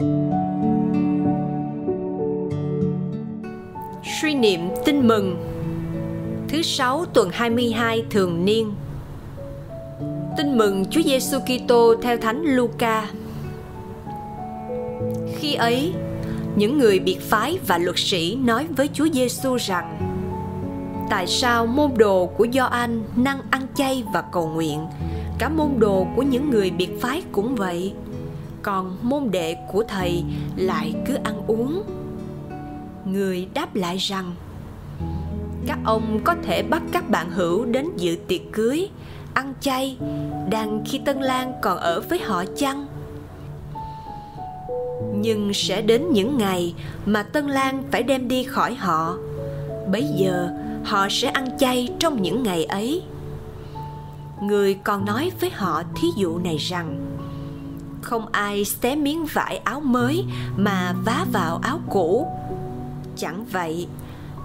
Suy niệm tin mừng. Thứ sáu tuần 22 thường niên. Tin mừng Chúa Giêsu Kitô theo Thánh Luca. Khi ấy, những người biệt phái và luật sĩ nói với Chúa Giêsu rằng: Tại sao môn đồ của Gioan năng ăn chay và cầu nguyện, cả môn đồ của những người biệt phái cũng vậy, còn môn đệ của thầy lại cứ ăn uống? Người đáp lại rằng: Các ông có thể bắt các bạn hữu đến dự tiệc cưới, ăn chay, đang khi Tân Lan còn ở với họ chăng? nhưng sẽ đến những ngày mà tân lan phải đem đi khỏi họ bấy giờ họ sẽ ăn chay trong những ngày ấy người còn nói với họ thí dụ này rằng không ai xé miếng vải áo mới mà vá vào áo cũ. Chẳng vậy,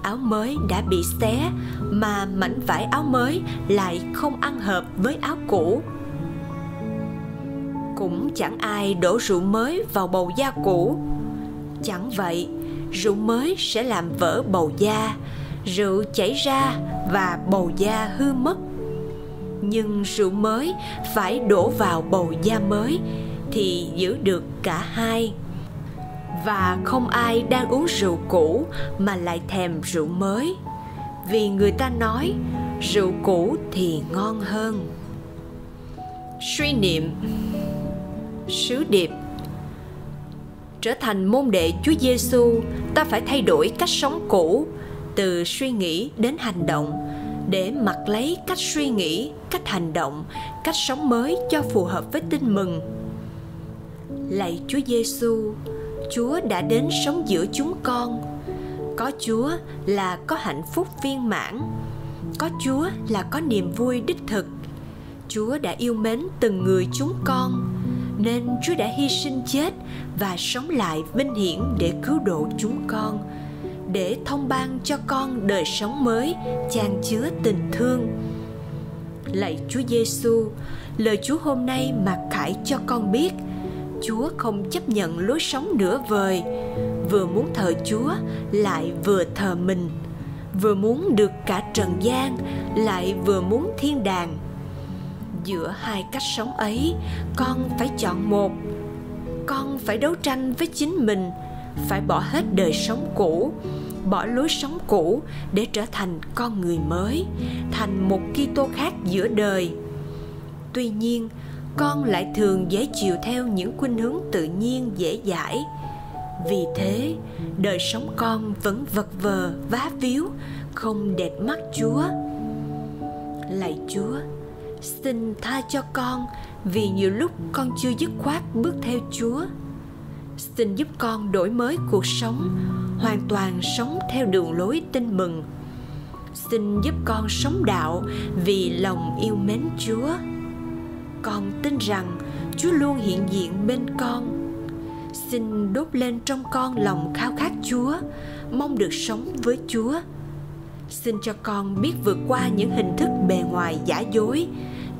áo mới đã bị xé mà mảnh vải áo mới lại không ăn hợp với áo cũ. Cũng chẳng ai đổ rượu mới vào bầu da cũ. Chẳng vậy, rượu mới sẽ làm vỡ bầu da, rượu chảy ra và bầu da hư mất. Nhưng rượu mới phải đổ vào bầu da mới thì giữ được cả hai. Và không ai đang uống rượu cũ mà lại thèm rượu mới. Vì người ta nói rượu cũ thì ngon hơn. Suy niệm. Sứ điệp. Trở thành môn đệ Chúa Giêsu, ta phải thay đổi cách sống cũ từ suy nghĩ đến hành động để mặc lấy cách suy nghĩ, cách hành động, cách sống mới cho phù hợp với tin mừng. Lạy Chúa Giêsu, Chúa đã đến sống giữa chúng con. Có Chúa là có hạnh phúc viên mãn. Có Chúa là có niềm vui đích thực. Chúa đã yêu mến từng người chúng con nên Chúa đã hy sinh chết và sống lại vinh hiển để cứu độ chúng con để thông ban cho con đời sống mới chan chứa tình thương. Lạy Chúa Giêsu, lời Chúa hôm nay mặc khải cho con biết, Chúa không chấp nhận lối sống nửa vời, vừa muốn thờ Chúa lại vừa thờ mình, vừa muốn được cả trần gian lại vừa muốn thiên đàng. Giữa hai cách sống ấy con phải chọn một. Con phải đấu tranh với chính mình phải bỏ hết đời sống cũ bỏ lối sống cũ để trở thành con người mới thành một Kitô khác giữa đời. Tuy nhiên con lại thường dễ chịu theo những khuynh hướng tự nhiên dễ dãi. Vì thế, đời sống con vẫn vật vờ, vá víu, không đẹp mắt chúa. Lạy chúa, xin tha cho con vì nhiều lúc con chưa dứt khoát bước theo chúa. Xin giúp con đổi mới cuộc sống, hoàn toàn sống theo đường lối tin mừng. Xin giúp con sống đạo vì lòng yêu mến chúa con tin rằng chúa luôn hiện diện bên con. Xin đốt lên trong con lòng khao khát chúa, mong được sống với chúa. Xin cho con biết vượt qua những hình thức bề ngoài giả dối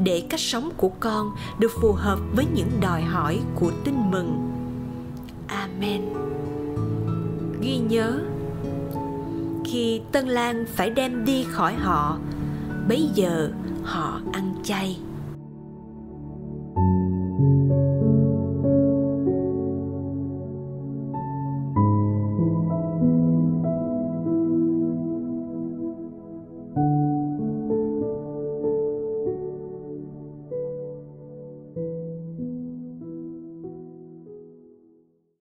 để cách sống của con được phù hợp với những đòi hỏi của tin mừng. Amen. Ghi nhớ, khi tân lan phải đem đi khỏi họ, bấy giờ họ ăn chay.